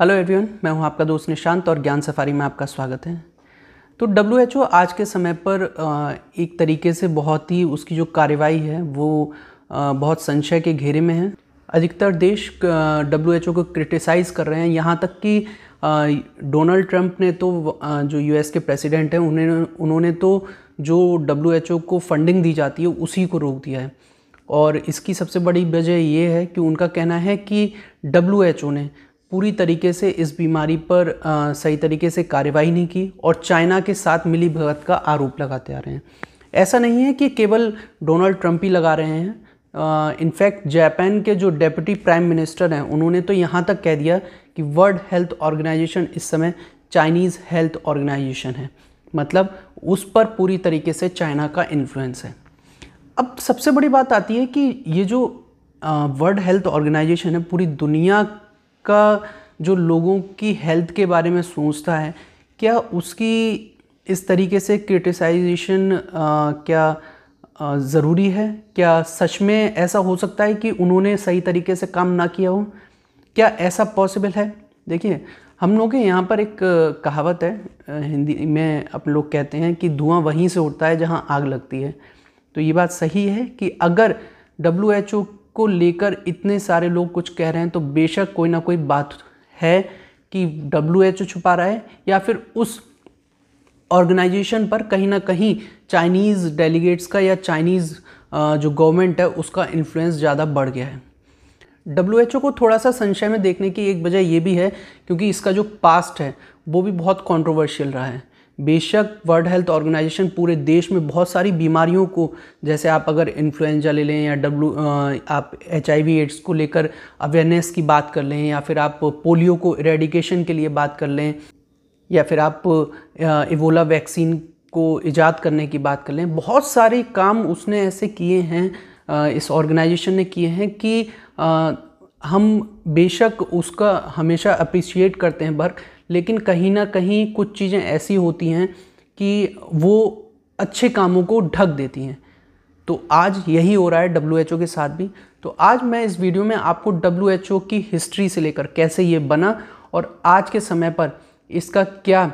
Hello everyone मैं हूँ आपका दोस्त निशांत और ज्ञान सफारी में आपका स्वागत है। तो डब्ल्यूएचओ आज के समय पर एक तरीके से बहुत ही उसकी जो कार्रवाई है, वो बहुत संशय के घेरे में है। अधिकतर देश डब्ल्यू को क्रिटिसाइज़ कर रहे हैं। यहाँ तक कि डोनाल्ड ट्रंप ने तो जो यूएस के प्रेसिडेंट हैं उन्होंने उन्होंने तो जो डब्ल्यू को फंडिंग दी जाती है, उसी को रोक दिया है। और इसकी सबसे बड़ी वजह ये है कि उनका कहना है कि WHO ने पूरी तरीके से इस बीमारी पर आ, सही तरीके से कार्यवाही नहीं की और चाइना के साथ मिली भगत का आरोप लगाते आ रहे हैं। ऐसा नहीं है कि केवल डोनाल्ड ट्रंप ही लगा रहे हैं। इनफैक्ट जापान के जो डेप्यूटी प्राइम मिनिस्टर हैं उन्होंने तो यहाँ तक कह दिया कि वर्ल्ड हेल्थ ऑर्गेनाइजेशन इस समय चाइनीज़ हेल्थ ऑर्गेनाइजेशन है। मतलब उस पर पूरी तरीके से चाइना का इन्फ्लुएंस है। अब सबसे बड़ी बात आती है कि ये जो वर्ल्ड हेल्थ ऑर्गेनाइजेशन है पूरी दुनिया का जो लोगों की हेल्थ के बारे में सोचता है, क्या उसकी इस तरीके से क्रिटिसाइजेशन क्या ज़रूरी है? क्या सच में ऐसा हो सकता है कि उन्होंने सही तरीके से काम ना किया हो? क्या ऐसा पॉसिबल है? देखिए, हम लोग के यहाँ पर एक कहावत है हिंदी में अपन लोग कहते हैं कि धुआँ वहीं से उठता है जहाँ आग लगती है। तो ये बात सही है कि अगर डब्ल्यूएचओ को लेकर इतने सारे लोग कुछ कह रहे हैं तो बेशक कोई ना कोई बात है कि डब्ल्यू एच छुपा रहा है या फिर उस ऑर्गेनाइजेशन पर कहीं ना कहीं चाइनीज़ डेलीगेट्स का या चाइनीज़ जो गवर्नमेंट है, उसका इन्फ्लुएंस ज़्यादा बढ़ गया है। डब्ल्यू एच ओ को थोड़ा सा संशय में देखने की एक वजह ये भी है, क्योंकि इसका जो पास्ट है, वो भी बहुत कॉन्ट्रोवर्शियल रहा है। बेशक वर्ल्ड हेल्थ ऑर्गेनाइजेशन पूरे देश में बहुत सारी बीमारियों को, जैसे आप अगर इन्फ्लुएंजा ले लें या डब्लू आप एच आई एड्स को लेकर अवेयरनेस की बात कर लें या फिर आप पोलियो को इरेडिकेशन के लिए बात कर लें या फिर आप इवोला वैक्सीन को ईजाद करने की बात कर लें, बहुत सारे काम उसने ऐसे किए हैं इस ऑर्गेनाइजेशन ने किए हैं कि हम बेशक उसका हमेशा अप्रिशिएट करते हैं वर्क लेकिन कहीं ना कहीं कुछ चीज़ें ऐसी होती हैं कि वो अच्छे कामों को ढक देती हैं। तो आज यही हो रहा है WHO के साथ भी। तो आज मैं इस वीडियो में आपको WHO की हिस्ट्री से लेकर कैसे ये बना और आज के समय पर इसका क्या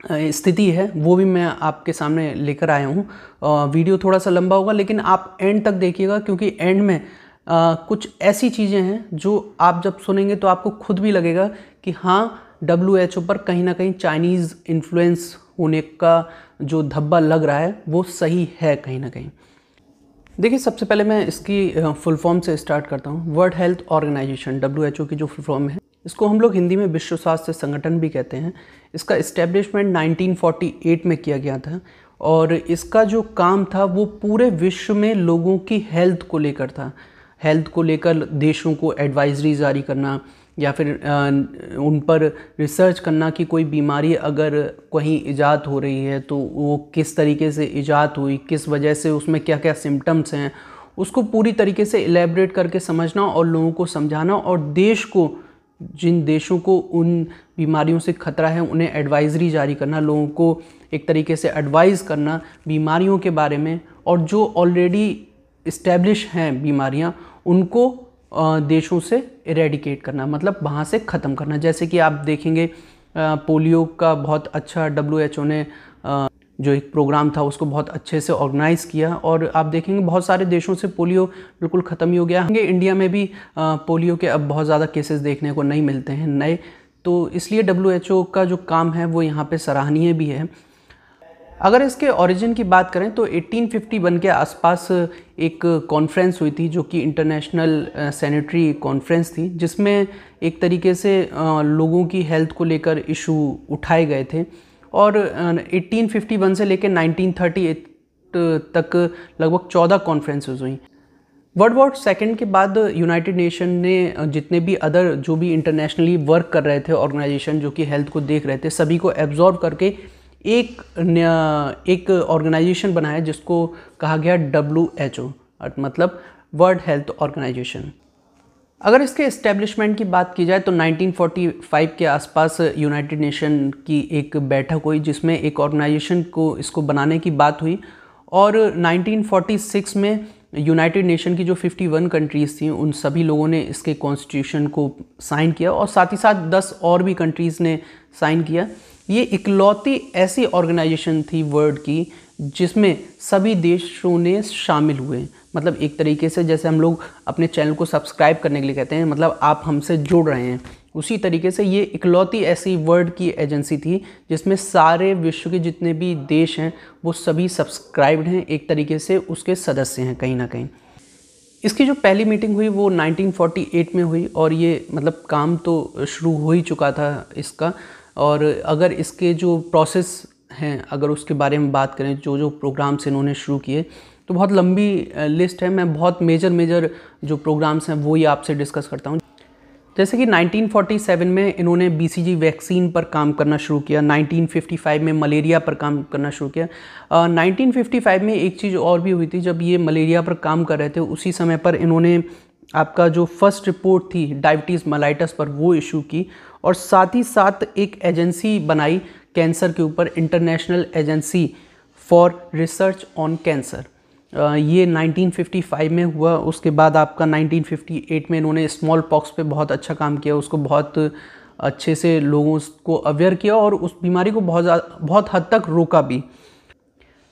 स्थिति है वो भी मैं आपके सामने लेकर आया हूँ। वीडियो थोड़ा सा लंबा होगा लेकिन आप एंड तक देखिएगा क्योंकि एंड में आ, कुछ ऐसी चीज़ें हैं जो आप जब सुनेंगे तो आपको खुद भी लगेगा कि हाँ डब्ल्यू एच ओ पर कहीं ना कहीं चाइनीज़ इन्फ्लुएंस होने का जो धब्बा लग रहा है, वो सही है कहीं ना कहीं। देखिए, सबसे पहले मैं इसकी फुल फॉर्म से स्टार्ट करता हूँ। World Health Organization W H O की जो फुल फॉर्म है, इसको हम लोग हिंदी में विश्व स्वास्थ्य संगठन भी कहते हैं। इसका इस्टेब्लिशमेंट 1948 में किया गया था और इसका जो काम था, वो पूरे विश्व में लोगों की हेल्थ को लेकर था। हेल्थ को लेकर देशों को एडवाइजरी जारी करना या फिर उन पर रिसर्च करना कि कोई बीमारी अगर कहीं ईजाद हो रही है तो वो किस तरीके से ईजाद हुई, किस वजह से उसमें क्या क्या सिम्टम्स हैं, उसको पूरी तरीके से एलेबरेट करके समझना और लोगों को समझाना और देश को, जिन देशों को उन बीमारियों से खतरा है, उन्हें एडवाइजरी जारी करना, लोगों को एक तरीके से एडवाइज़ करना बीमारियों के बारे में और जो ऑलरेडी इस्टेब्लिश हैं बीमारियाँ, उनको देशों से इरेडिकेट करना मतलब वहाँ से ख़त्म करना। जैसे कि आप देखेंगे पोलियो का बहुत अच्छा डब्ल्यूएचओ ने जो एक प्रोग्राम था, उसको बहुत अच्छे से ऑर्गेनाइज़ किया और आप देखेंगे बहुत सारे देशों से पोलियो बिल्कुल ख़त्म ही हो गया। होंगे इंडिया में भी पोलियो के अब बहुत ज़्यादा केसेस देखने को नहीं मिलते हैं, नए। तो इसलिए WHO का जो काम है, वो यहाँ पे सराहनीय भी है। अगर इसके ओरिजिन की बात करें तो 1851 के आसपास एक कॉन्फ्रेंस हुई थी जो कि इंटरनेशनल सैनिटरी कॉन्फ्रेंस थी, जिसमें एक तरीके से लोगों की हेल्थ को लेकर इशू उठाए गए थे। और 1851 से लेकर 1938 तक लगभग 14 कॉन्फ्रेंसेस हुई। वर्ल्ड वॉर सेकेंड के बाद यूनाइटेड नेशन ने जितने भी अदर जो भी इंटरनेशनली वर्क कर रहे थे ऑर्गेनाइजेशन जो कि हेल्थ को देख रहे थे, सभी को एब्जॉर्व करके एक एक ऑर्गेनाइजेशन बनाया जिसको कहा गया डब्ल्यू एच ओ मतलब वर्ल्ड हेल्थ ऑर्गेनाइजेशन अगर इसके इस्टेब्लिशमेंट की बात की जाए तो 1945 के आसपास यूनाइटेड नेशन की एक बैठक हुई, जिसमें एक ऑर्गेनाइजेशन को इसको बनाने की बात हुई। और 1946 में यूनाइटेड नेशन की जो 51 कंट्रीज़ थी, उन सभी लोगों ने इसके कॉन्स्टिट्यूशन को साइन किया और साथ ही साथ 10 और भी कंट्रीज़ ने साइन किया। ये इकलौती ऐसी ऑर्गेनाइजेशन थी वर्ल्ड की, जिसमें सभी देशों ने शामिल हुए। मतलब एक तरीके से जैसे हम लोग अपने चैनल को सब्सक्राइब करने के लिए कहते हैं मतलब आप हमसे जुड़ रहे हैं। उसी तरीके से ये इकलौती ऐसी वर्ल्ड की एजेंसी थी, जिसमें सारे विश्व के जितने भी देश हैं, वो सभी सब्सक्राइब्ड हैं, एक तरीके से उसके सदस्य हैं कहीं ना कहीं। इसकी जो पहली मीटिंग हुई, वो 1948 में हुई, और ये मतलब काम तो शुरू हो ही चुका था इसका। और अगर इसके जो प्रोसेस हैं अगर उसके बारे में बात करें जो जो प्रोग्राम्स इन्होंने शुरू किए तो बहुत लंबी लिस्ट है। मैं बहुत मेजर मेजर जो प्रोग्राम्स हैं वो ही आपसे डिस्कस करता हूँ। जैसे कि 1947 में इन्होंने बीसीजी वैक्सीन पर काम करना शुरू किया। 1955 में मलेरिया पर काम करना शुरू किया। uh, 1955 में एक चीज़ और भी हुई थी जब ये मलेरिया पर काम कर रहे थे उसी समय पर इन्होंने आपका जो फ़र्स्ट रिपोर्ट थी डायबिटीज़ मलाइटस पर वो इशू की। और साथ ही साथ एक एजेंसी बनाई कैंसर के ऊपर, International Agency for Research on Cancer. ये 1955 में हुआ, उसके बाद आपका 1958 में इन्होंने स्मॉल पॉक्स पे बहुत अच्छा काम किया, उसको बहुत अच्छे से लोगों को अवेयर किया और उस बीमारी को बहुत बहुत हद तक रोका भी।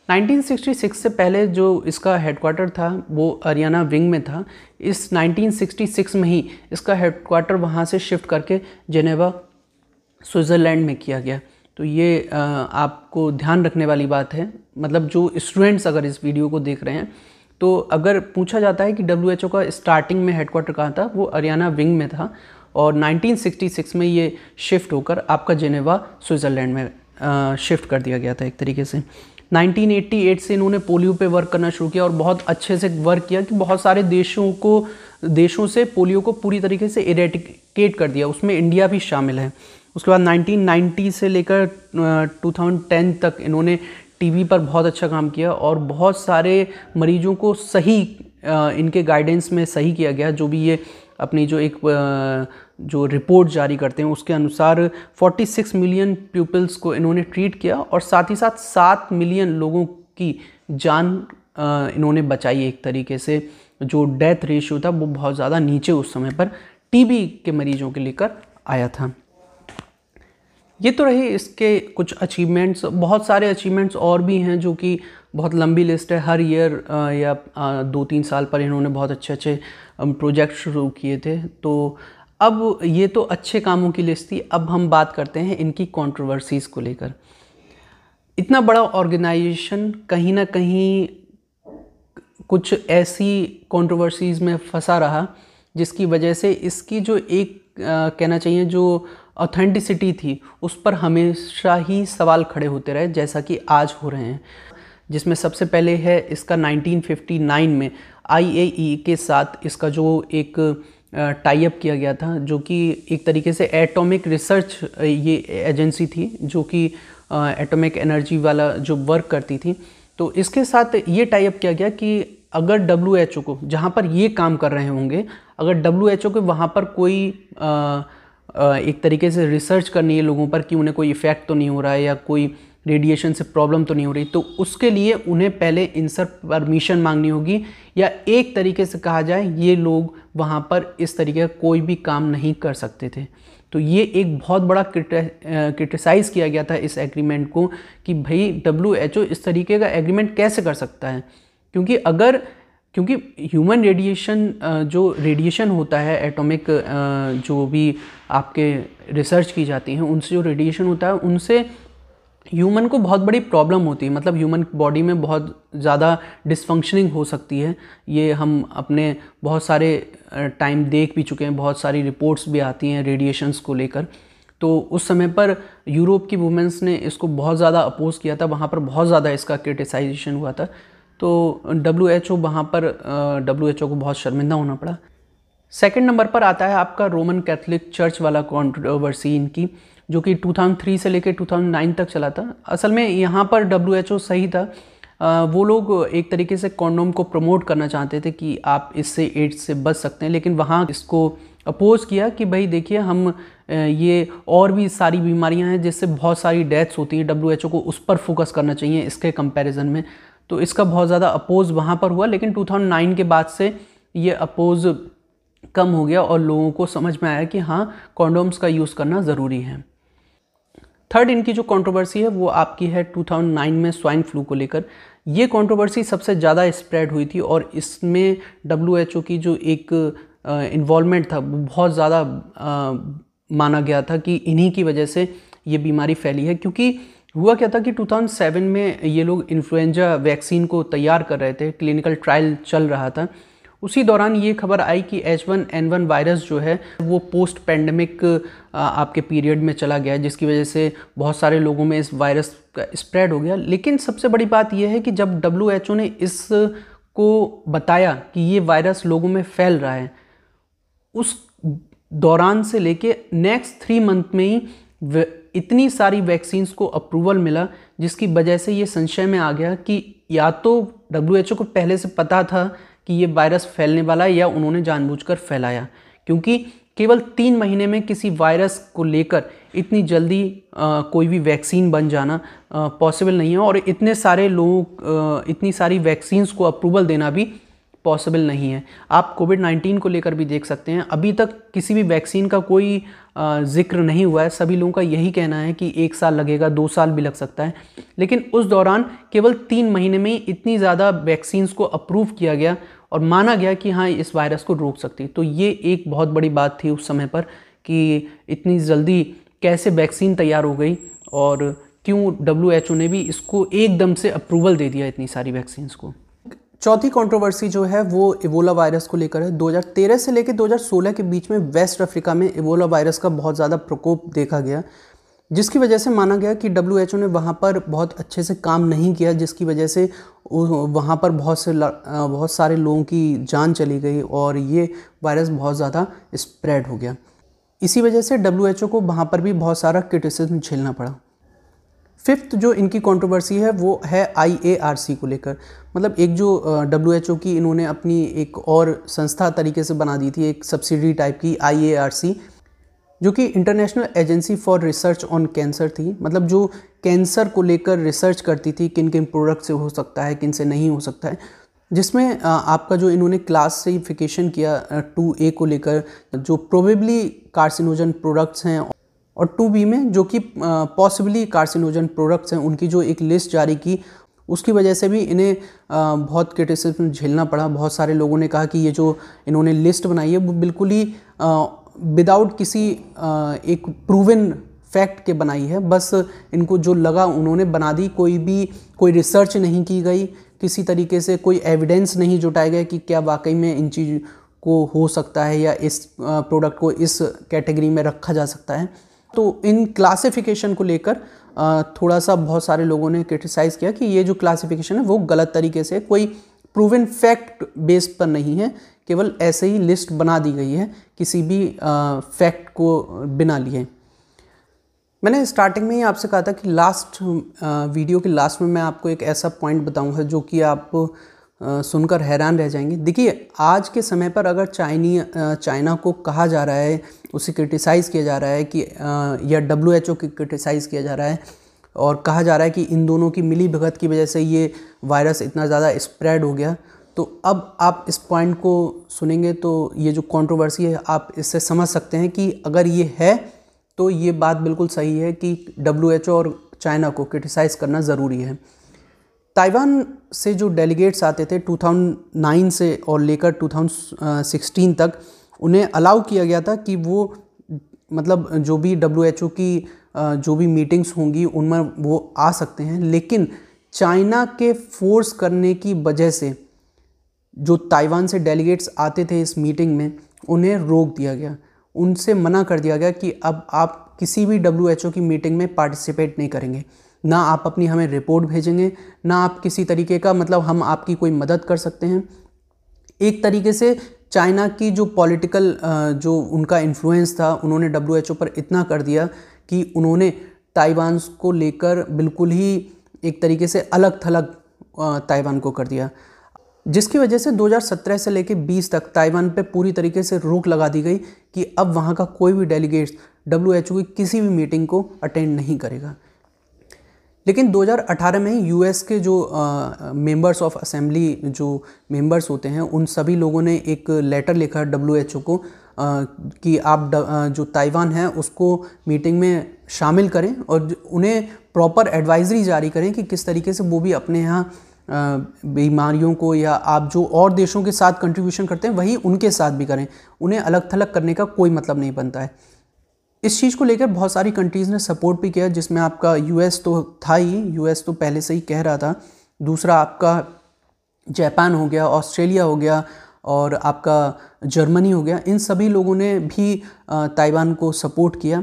1966 से पहले जो इसका हेडक्वार्टर था, वो हरियाणा विंग में था। इस 1966 में ही इसका हेडक्वार्टर वहाँ से शिफ्ट करके जेनेवा स्विट्ज़रलैंड में किया गया। तो ये आपको ध्यान रखने वाली बात है। मतलब जो स्टूडेंट्स अगर इस वीडियो को देख रहे हैं तो अगर पूछा जाता है कि डब्ल्यू का स्टार्टिंग में हेडक्वार्टर कहाँ था, वो हरियाणा विंग में था और 1966 में ये शिफ्ट होकर आपका जेनेवा स्विट्ज़रलैंड में शिफ्ट कर दिया गया था एक तरीके से। 1988 से इन्होंने पोलियो पे वर्क करना शुरू किया और बहुत अच्छे से वर्क किया कि बहुत सारे देशों को, देशों से पोलियो को पूरी तरीके से इरेटिकेट कर दिया। उसमें इंडिया भी शामिल है। उसके बाद 1990 से लेकर 2010 तक इन्होंने टीवी पर बहुत अच्छा काम किया और बहुत सारे मरीजों को सही इनके गाइडेंस में सही किया गया, जो भी ये अपनी जो एक जो रिपोर्ट जारी करते हैं, उसके अनुसार 46 मिलियन पीपल्स को इन्होंने ट्रीट किया और साथ ही साथ सात मिलियन लोगों की जान इन्होंने बचाई एक तरीके से। जो डेथ रेशियो था, वो बहुत ज़्यादा नीचे उस समय पर टीबी के मरीजों के लेकर आया था। ये तो रहे इसके कुछ अचीवमेंट्स बहुत सारे अचीवमेंट्स और भी हैं जो कि बहुत लंबी लिस्ट है। हर ईयर या दो तीन साल पर इन्होंने बहुत अच्छे अच्छे प्रोजेक्ट शुरू किए थे। तो अब ये तो अच्छे कामों की लिस्ट थी अब हम बात करते हैं इनकी कंट्रोवर्सीज़ को लेकर। इतना बड़ा ऑर्गेनाइजेशन कहीं ना कहीं कुछ ऐसी कंट्रोवर्सीज़ में फंसा रहा जिसकी वजह से इसकी जो एक आ, कहना चाहिए जो ऑथेंटिसिटी थी उस पर हमेशा ही सवाल खड़े होते रहे जैसा कि आज हो रहे हैं। जिसमें सबसे पहले है इसका 1959 में आई के साथ इसका जो एक टाई अप किया गया था जो कि एक तरीके से एटॉमिक रिसर्च ये एजेंसी थी जो कि एटॉमिक एनर्जी वाला जो वर्क करती थी। तो इसके साथ ये टाई अप किया गया कि अगर डब्ल्यू एच ओ को जहाँ पर ये काम कर रहे होंगे अगर डब्ल्यू एच ओ के वहाँ पर कोई आ, एक तरीके से रिसर्च करनी है लोगों पर कि उन्हें कोई इफ़ेक्ट तो नहीं हो रहा है या कोई रेडिएशन से प्रॉब्लम तो नहीं हो रही। तो उसके लिए उन्हें पहले इनसर परमिशन मांगनी होगी या एक तरीके से कहा जाए, ये लोग वहाँ पर इस तरीके का कोई भी काम नहीं कर सकते थे। तो ये एक बहुत बड़ा क्रिटिसाइज़ किया गया था इस एग्रीमेंट को कि भाई डब्ल्यू इस तरीके का एग्रीमेंट कैसे कर सकता है? क्योंकि अगर, क्योंकि ह्यूमन रेडिएशन जो रेडिएशन होता है एटॉमिक जो भी आपके रिसर्च की जाती हैं, उनसे जो रेडिएशन होता है, उनसे ह्यूमन को बहुत बड़ी प्रॉब्लम होती है। मतलब ह्यूमन बॉडी में बहुत ज़्यादा डिसफंक्शनिंग हो सकती है। ये हम अपने बहुत सारे टाइम देख भी चुके हैं। बहुत सारी रिपोर्ट्स भी आती हैं रेडिएशंस को लेकर। तो उस समय पर यूरोप की वुमेंस ने इसको बहुत ज़्यादा अपोज किया था। वहाँ पर बहुत ज़्यादा इसका क्रिटिसाइजेशन हुआ था। तो डब्ल्यू एच ओ वहाँ पर डब्ल्यू एच ओ को बहुत शर्मिंदा होना पड़ा। सेकेंड नंबर पर आता है आपका रोमन कैथलिक चर्च वाला कॉन्ट्रोवर्सी इनकी। जो कि 2003 से लेकर 2009 तक चला था। असल में यहाँ पर WHO सही था। वो लोग एक तरीके से कॉन्डोम को प्रमोट करना चाहते थे कि आप इससे एड्स से बच सकते हैं, लेकिन वहाँ इसको अपोज किया कि भाई देखिए, हम ये और भी सारी बीमारियाँ हैं जिससे बहुत सारी डेथ्स होती हैं। WHO को उस पर फोकस करना चाहिए इसके कंपैरिजन में। तो इसका बहुत ज़्यादा अपोज वहाँ पर हुआ, लेकिन 2009 के बाद से ये अपोज कम हो गया और लोगों को समझ में आया कि हाँ कॉन्डोम्स का यूज़ करना ज़रूरी है। थर्ड इनकी जो कंट्रोवर्सी है, वो आपकी है 2009 में स्वाइन फ्लू को लेकर। ये कंट्रोवर्सी सबसे ज़्यादा स्प्रेड हुई थी और इसमें डब्ल्यू की जो एक इन्वॉल्वमेंट था, वो बहुत ज़्यादा माना गया था कि इन्हीं की वजह से ये बीमारी फैली है। क्योंकि हुआ क्या था कि 2007 में ये लोग इन्फ्लुएंजा वैक्सीन को तैयार कर रहे थे क्लिनिकल ट्रायल चल रहा था। उसी दौरान ये खबर आई कि H one N one virus जो है, वो पोस्ट पैंडमिक आपके पीरियड में चला गया जिसकी वजह से बहुत सारे लोगों में इस वायरस का स्प्रेड हो गया। लेकिन सबसे बड़ी बात यह है कि जब डब्ल्यू एच ओ ने इस को बताया कि ये वायरस लोगों में फैल रहा है, उस दौरान से लेके नेक्स्ट थ्री मंथ में ही इतनी सारी वैक्सीन्स को अप्रूवल मिला, जिसकी वजह से ये संशय में आ गया कि या तो डब्ल्यूएचओ को पहले से पता था कि ये वायरस फैलने वाला है या उन्होंने जानबूझकर फैलाया। क्योंकि केवल तीन महीने में किसी वायरस को लेकर इतनी जल्दी आ, कोई भी वैक्सीन बन जाना पॉसिबल नहीं है और इतने सारे लोग इतनी सारी वैक्सीन्स को अप्रूवल देना भी पॉसिबल नहीं है। आप कोविड 19 को लेकर भी देख सकते हैं। अभी तक किसी भी वैक्सीन का कोई ज़िक्र नहीं हुआ है। सभी लोगों का यही कहना है कि एक साल लगेगा, दो साल भी लग सकता है। लेकिन उस दौरान केवल तीन महीने में इतनी ज़्यादा वैक्सीन्स को अप्रूव किया गया और माना गया कि हाँ इस वायरस को रोक सकती तो ये एक बहुत बड़ी बात थी उस समय पर कि इतनी जल्दी कैसे वैक्सीन तैयार हो गई और क्यों डब्ल्यूएचओ ने भी इसको एकदम से अप्रूवल दे दिया इतनी सारी वैक्सीन्स को। चौथी कंट्रोवर्सी जो है वो इवोला वायरस को लेकर है। 2013 से लेकर 2016 के बीच में वेस्ट अफ्रीका में इवोला वायरस का बहुत ज़्यादा प्रकोप देखा गया, जिसकी वजह से माना गया कि डब्ल्यूएचओ ने वहाँ पर बहुत अच्छे से काम नहीं किया, जिसकी वजह से वहाँ पर बहुत से बहुत सारे लोगों की जान चली गई और ये वायरस बहुत ज़्यादा स्प्रेड हो गया। इसी वजह से डब्ल्यूएचओ को वहाँ पर भी बहुत सारा क्रिटिसिज्म झेलना पड़ा। फिफ्थ जो इनकी कंट्रोवर्सी है, वो है IARC को लेकर। मतलब एक जो WHO की इन्होंने अपनी एक और संस्था तरीके से बना दी थी, एक सब्सिडी टाइप की IARC जो कि International Agency for Research on Cancer थी। मतलब जो कैंसर को लेकर रिसर्च करती थी किन किन प्रोडक्ट से हो सकता है, किन से नहीं हो सकता है। जिसमें आपका जो इन्होंने क्लासिफिकेशन किया टू ए को लेकर, जो प्रोबेबली कार्सिनोजन प्रोडक्ट्स हैं और टू बी में जो कि पॉसिबली कार्सिनोजन प्रोडक्ट्स हैं, उनकी जो एक लिस्ट जारी की, उसकी वजह से भी इन्हें बहुत क्रिटिसिज्म झेलना पड़ा। बहुत सारे लोगों ने कहा कि ये जो इन्होंने लिस्ट बनाई है, वो बिल्कुल ही विदाउट किसी एक प्रूवन फैक्ट के बनाई है। बस इनको जो लगा, उन्होंने बना दी। कोई भी, कोई रिसर्च नहीं की गई। किसी तरीके से कोई एविडेंस नहीं जुटाया गया कि क्या वाकई में इन चीज़ को हो सकता है या इस प्रोडक्ट को इस कैटेगरी में रखा जा सकता है। तो इन क्लासिफिकेशन को लेकर थोड़ा सा बहुत सारे लोगों ने क्रिटिसाइज़ किया कि ये जो क्लासिफिकेशन है, वो गलत तरीके से, कोई प्रूवन फैक्ट बेस पर नहीं है। केवल ऐसे ही लिस्ट बना दी गई है, किसी भी फैक्ट को बिना लिए। मैंने स्टार्टिंग में ही आपसे कहा था कि लास्ट वीडियो के लास्ट में मैं आपको एक ऐसा पॉइंट बताऊँगा जो कि आप सुनकर हैरान रह जाएँगे। देखिए, आज के समय पर अगर चाइनी चाइना को कहा जा रहा है, उसे क्रिटिसाइज़ किया जा रहा है कि या डब्ल्यू एच ओ की क्रिटिसाइज़ किया जा रहा है और कहा जा रहा है कि इन दोनों की मिली भगत की वजह से ये वायरस इतना ज़्यादा स्प्रेड हो गया। तो अब आप इस पॉइंट को सुनेंगे तो ये जो कंट्रोवर्सी है, आप इससे समझ सकते हैं कि अगर ये है तो ये बात बिल्कुल सही है कि डब्ल्यू एच ओ और चाइना को क्रिटिसाइज़ करना ज़रूरी है। ताइवान से जो डेलीगेट्स आते थे 2009 से और लेकर 2016 तक, उन्हें अलाउ किया गया था कि वो मतलब जो भी डब्ल्यू की जो भी मीटिंग्स होंगी, उनमें वो आ सकते हैं। लेकिन चाइना के फोर्स करने की वजह से जो ताइवान से डेलीगेट्स आते थे इस मीटिंग में, उन्हें रोक दिया गया। उनसे मना कर दिया गया कि अब आप किसी भी WHO की मीटिंग में पार्टिसिपेट नहीं करेंगे। ना आप अपनी हमें रिपोर्ट भेजेंगे, ना आप किसी तरीके का मतलब हम आपकी कोई मदद कर सकते हैं। एक तरीके से चाइना की जो पॉलिटिकल जो उनका इन्फ्लुएंस था, उन्होंने डब्ल्यू पर इतना कर दिया कि उन्होंने ताइवान को लेकर बिल्कुल ही एक तरीके से अलग थलग ताइवान को कर दिया। जिसकी वजह से 2017 से लेकर 20 तक ताइवान पे पूरी तरीके से रोक लगा दी गई कि अब वहाँ का कोई भी डेलीगेट्स डब्ल्यू की किसी भी मीटिंग को अटेंड नहीं करेगा। लेकिन 2018 में ही यूएस के जो मेंबर्स ऑफ़ असेंबली जो मेंबर्स होते हैं उन सभी लोगों ने एक लेटर लिखा डब्ल्यू एच ओ को आ, कि आप जो ताइवान है उसको मीटिंग में शामिल करें और उन्हें प्रॉपर एडवाइजरी जारी करें कि किस तरीके से वो भी अपने यहाँ बीमारियों को या आप जो और देशों के साथ कंट्रीब्यूशन करते हैं वही उनके साथ भी करें। उन्हें अलग थलग करने का कोई मतलब नहीं बनता है। इस चीज़ को लेकर बहुत सारी कंट्रीज़ ने सपोर्ट भी किया, जिसमें आपका यूएस तो था ही यूएस तो पहले से ही कह रहा था। दूसरा आपका जापान हो गया, ऑस्ट्रेलिया हो गया और आपका जर्मनी हो गया। इन सभी लोगों ने भी ताइवान को सपोर्ट किया।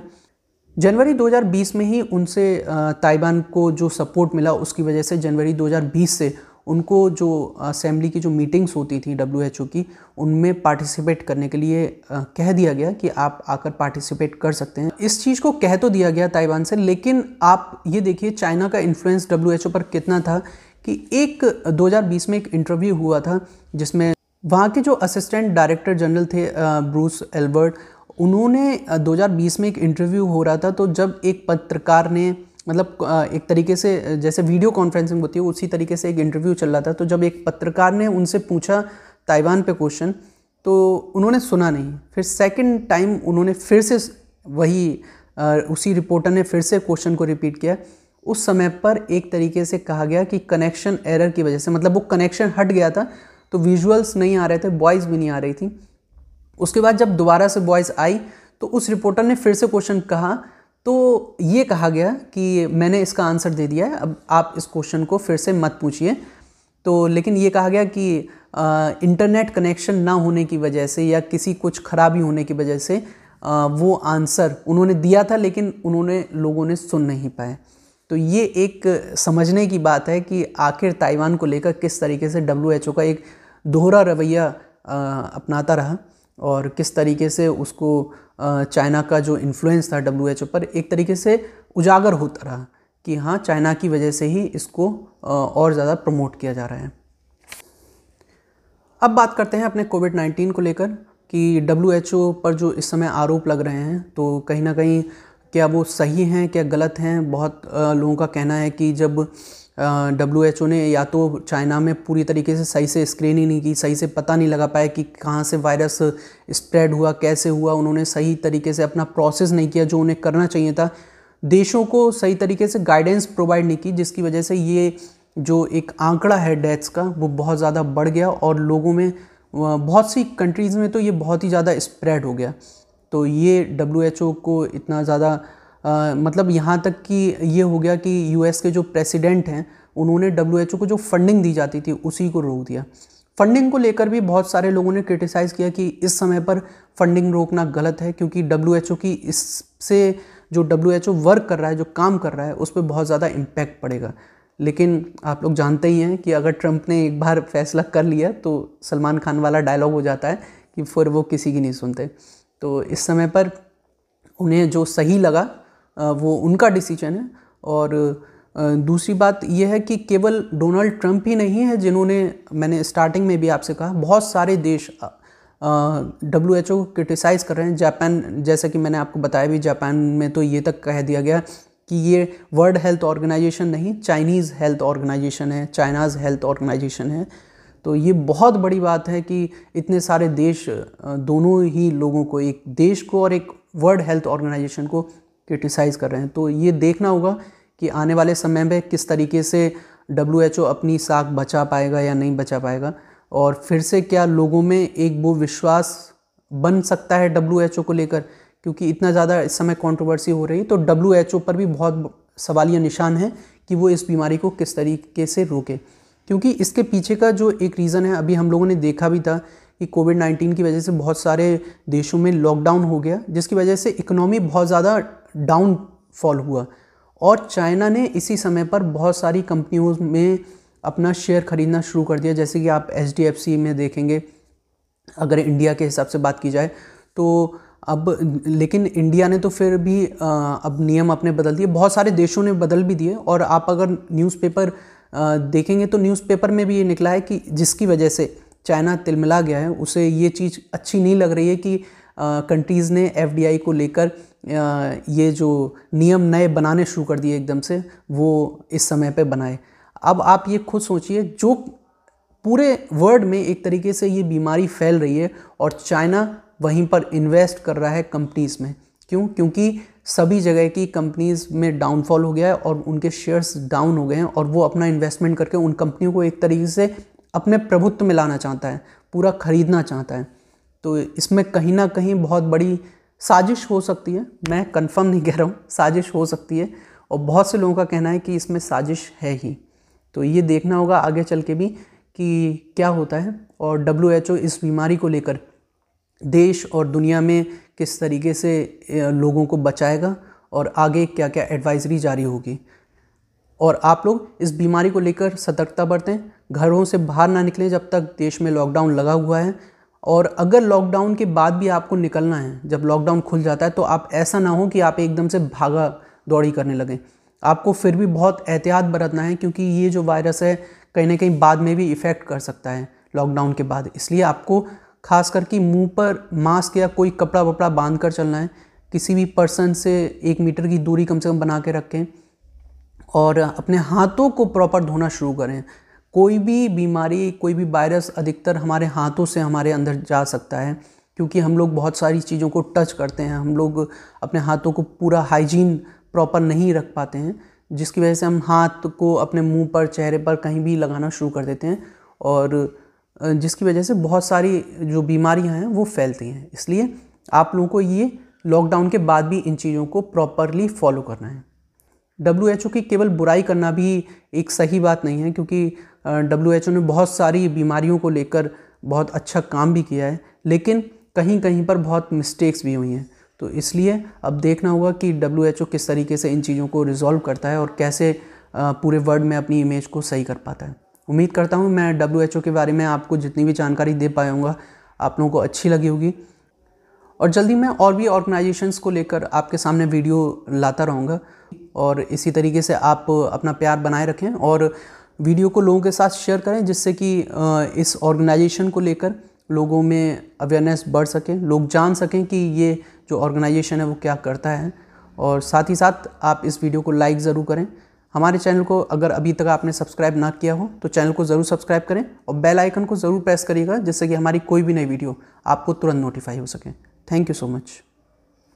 जनवरी 2020 में ही उनसे ताइवान को जो सपोर्ट मिला, उसकी वजह से जनवरी 2020 से उनको जो असेंबली की जो मीटिंग्स होती थी डब्ल्यूएचओ की, उनमें पार्टिसिपेट करने के लिए कह दिया गया कि आप आकर पार्टिसिपेट कर सकते हैं। इस चीज़ को कह तो दिया गया ताइवान से, लेकिन आप ये देखिए, चाइना का इन्फ्लुएंस डब्ल्यूएचओ पर कितना था कि एक 2020 में एक इंटरव्यू हुआ था, जिसमें वहाँ के जो असिस्टेंट डायरेक्टर जनरल थे ब्रूस एल्बर्ट, उन्होंने 2020 में एक इंटरव्यू हो रहा था तो जब एक पत्रकार ने मतलब एक तरीके से जैसे वीडियो कॉन्फ्रेंसिंग होती है, उसी तरीके से एक इंटरव्यू चल रहा था। तो जब एक पत्रकार ने उनसे पूछा ताइवान पे क्वेश्चन तो उन्होंने सुना नहीं। फिर सेकंड टाइम उन्होंने फिर से वही उसी रिपोर्टर ने फिर से क्वेश्चन को रिपीट किया। उस समय पर एक तरीके से कहा गया कि कनेक्शन एरर की वजह से मतलब वो कनेक्शन हट गया था तो विजुअल्स नहीं आ रहे थे वॉइस भी नहीं आ रही थी। उसके बाद जब दोबारा से वॉइस आई तो उस रिपोर्टर ने फिर से क्वेश्चन कहा तो ये कहा गया कि मैंने इसका आंसर दे दिया है अब आप इस क्वेश्चन को फिर से मत पूछिए। तो लेकिन ये कहा गया कि इंटरनेट कनेक्शन ना होने की वजह से या किसी कुछ खराबी होने की वजह से आ, वो आंसर उन्होंने दिया था लेकिन उन्होंने लोगों ने सुन नहीं पाए। तो ये एक समझने की बात है कि आखिर ताइवान को लेकर किस तरीके से डब्ल्यूएचओ का एक दोहरा रवैया अपनाता रहा और किस तरीके से उसको चाइना का जो इन्फ्लुएंस था डब्ल्यू पर एक तरीके से उजागर होता रहा कि हाँ चाइना की वजह से ही इसको और ज़्यादा प्रमोट किया जा रहा है। अब बात करते हैं अपने कोविड नाइन्टीन को लेकर कि डब्ल्यू पर जो इस समय आरोप लग रहे हैं तो कहीं ना कहीं क्या वो सही हैं, क्या गलत हैं? बहुत लोगों का कहना है कि जब डब्ल्यू एच ओ ने या तो चाइना में पूरी तरीके से सही से स्क्रीन ही नहीं की, सही से पता नहीं लगा पाया कि कहाँ से वायरस स्प्रेड हुआ, कैसे हुआ, उन्होंने सही तरीके से अपना प्रोसेस नहीं किया जो उन्हें करना चाहिए था। देशों को सही तरीके से गाइडेंस प्रोवाइड नहीं की, जिसकी वजह से ये जो एक आंकड़ा है डेथ्स का, वो बहुत ज़्यादा बढ़ गया और लोगों में बहुत सी कंट्रीज़ में तो ये बहुत ही ज़्यादा स्प्रेड हो गया। तो ये डब्ल्यू एच ओ को इतना ज़्यादा आ, मतलब यहाँ तक कि ये हो गया कि यूएस के जो प्रेसिडेंट हैं उन्होंने डब्ल्यूएचओ को जो फंडिंग दी जाती थी उसी को रोक दिया। फंडिंग को लेकर भी बहुत सारे लोगों ने क्रिटिसाइज़ किया कि इस समय पर फंडिंग रोकना गलत है क्योंकि डब्ल्यूएचओ की इससे जो डब्ल्यू वर्क कर रहा है जो काम कर रहा है उस पर बहुत ज़्यादा इम्पैक्ट पड़ेगा। लेकिन आप लोग जानते ही हैं कि अगर ट्रंप ने एक बार फैसला कर लिया तो सलमान खान वाला डायलॉग हो जाता है कि फिर वो किसी की नहीं सुनते। तो इस समय पर उन्हें जो सही लगा वो उनका डिसीज़न है। और दूसरी बात यह है कि केवल डोनाल्ड ट्रंप ही नहीं है जिन्होंने, मैंने स्टार्टिंग में भी आपसे कहा, बहुत सारे देश डब्ल्यू एच ओ क्रिटिसाइज़ कर रहे हैं। जापान जैसा कि मैंने आपको बताया भी जापान में तो ये तक कह दिया गया कि ये वर्ल्ड हेल्थ ऑर्गेनाइजेशन नहीं चाइनीज़ हेल्थ ऑर्गेनाइजेशन है चाइनाज़ हेल्थ ऑर्गेनाइजेशन है। तो ये बहुत बड़ी बात है कि इतने सारे देश दोनों ही लोगों को, एक देश को और एक वर्ल्ड हेल्थ ऑर्गेनाइजेशन को क्रिटिसाइज़ कर रहे हैं। तो ये देखना होगा कि आने वाले समय में किस तरीके से डब्ल्यूएचओ अपनी साख बचा पाएगा या नहीं बचा पाएगा। और फिर से क्या लोगों में एक वो विश्वास बन सकता है डब्ल्यूएचओ को लेकर? क्योंकि इतना ज़्यादा इस समय कंट्रोवर्सी हो रही है तो डब्ल्यूएचओ पर भी बहुत सवालिया निशान है कि वो इस बीमारी को किस तरीके से रोके। क्योंकि इसके पीछे का जो एक रीज़न है, अभी हम लोगों ने देखा भी था कि कोविड नाइन्टीन की वजह से बहुत सारे देशों में लॉकडाउन हो गया, जिसकी वजह से इकोनॉमी बहुत ज़्यादा डाउन फॉल हुआ। और चाइना ने इसी समय पर बहुत सारी कंपनियों में अपना शेयर खरीदना शुरू कर दिया। जैसे कि आप एच में देखेंगे अगर इंडिया के हिसाब से बात की जाए तो अब लेकिन इंडिया ने तो फिर भी आ, अब नियम अपने बदल दिए। बहुत सारे देशों ने बदल भी दिए। और आप अगर न्यूज़पेपर देखेंगे तो न्यूज़पेपर में भी ये निकला है कि जिसकी वजह से चाइना तिलमिला गया है उसे ये चीज़ अच्छी नहीं लग रही है कि कंट्रीज़ ने एफडीआई को लेकर ये जो नियम नए बनाने शुरू कर दिए एकदम से, वो इस समय पे बनाए। अब आप ये खुद सोचिए, जो पूरे वर्ल्ड में एक तरीके से ये बीमारी फैल रही है और चाइना वहीं पर इन्वेस्ट कर रहा है कंपनीज़ में। क्यों? क्योंकि सभी जगह की कंपनीज़ में डाउनफॉल हो गया है और उनके शेयर्स डाउन हो गए हैं और वो अपना इन्वेस्टमेंट करके उन कंपनियों को एक तरीके से अपने प्रभुत्व में लाना चाहता है, पूरा खरीदना चाहता है। तो इसमें कहीं ना कहीं बहुत बड़ी साजिश हो सकती है। मैं कंफर्म नहीं कह रहा हूँ, साजिश हो सकती है और बहुत से लोगों का कहना है कि इसमें साजिश है ही। तो ये देखना होगा आगे चल के भी कि क्या होता है और डब्ल्यू इस बीमारी को लेकर देश और दुनिया में किस तरीके से लोगों को बचाएगा और आगे क्या क्या एडवाइजरी जारी होगी। और आप लोग इस बीमारी को लेकर सतर्कता बरतें, घरों से बाहर ना निकलें जब तक देश में लॉकडाउन लगा हुआ है। और अगर लॉकडाउन के बाद भी आपको निकलना है, जब लॉकडाउन खुल जाता है तो आप ऐसा ना हो कि आप एकदम से भागा दौड़ी करने लगें। आपको फिर भी बहुत एहतियात बरतना है, क्योंकि ये जो वायरस है, कहीं ना कहीं बाद में भी इफ़ेक्ट कर सकता है लॉकडाउन के बाद। इसलिए आपको खास करके मुँह पर मास्क या कोई कपड़ा वपड़ा बाँध कर चलना है, किसी भी पर्सन से एक मीटर की दूरी कम से कम बना के रखें और अपने हाथों को प्रॉपर धोना शुरू करें। कोई भी बीमारी, कोई भी वायरस अधिकतर हमारे हाथों से हमारे अंदर जा सकता है, क्योंकि हम लोग बहुत सारी चीज़ों को टच करते हैं, हम लोग अपने हाथों को पूरा हाइजीन प्रॉपर नहीं रख पाते हैं, जिसकी वजह से हम हाथ को अपने मुँह पर, चेहरे पर कहीं भी लगाना शुरू कर देते हैं और जिसकी वजह से बहुत सारी जो बीमारियाँ हैं वो फैलती हैं। इसलिए आप लोगों को ये लॉकडाउन के बाद भी इन चीज़ों को प्रॉपरली फॉलो करना है। डब्ल्यू एच ओ की केवल बुराई करना भी एक सही बात नहीं है, क्योंकि डब्ल्यू एच ओ ने बहुत सारी बीमारियों को लेकर बहुत अच्छा काम भी किया है, लेकिन कहीं कहीं पर बहुत मिस्टेक्स भी हुई हैं। तो इसलिए अब देखना होगा कि डब्ल्यू एच ओ किस तरीके से इन चीज़ों को रिजॉल्व करता है और कैसे पूरे वर्ल्ड में अपनी इमेज को सही कर पाता है। उम्मीद करता हूँ मैं डब्ल्यू एच ओ के बारे में आपको जितनी भी जानकारी दे पाऊँगा आप लोगों को अच्छी लगी होगी। और जल्दी मैं और भी ऑर्गेनाइजेशंस को लेकर आपके सामने वीडियो लाता रहूँगा और इसी तरीके से आप अपना प्यार बनाए रखें और वीडियो को लोगों के साथ शेयर करें जिससे कि इस ऑर्गेनाइजेशन को लेकर लोगों में अवेयरनेस बढ़ सके, लोग जान सकें कि ये जो ऑर्गेनाइजेशन है वो क्या करता है। और साथ ही साथ आप इस वीडियो को लाइक ज़रूर करें। हमारे चैनल को अगर अभी तक आपने सब्सक्राइब ना किया हो तो चैनल को ज़रूर सब्सक्राइब करें और बेल आइकन को ज़रूर प्रेस करिएगा जिससे कि हमारी कोई भी नई वीडियो आपको तुरंत नोटिफाई हो सके। Thank you so much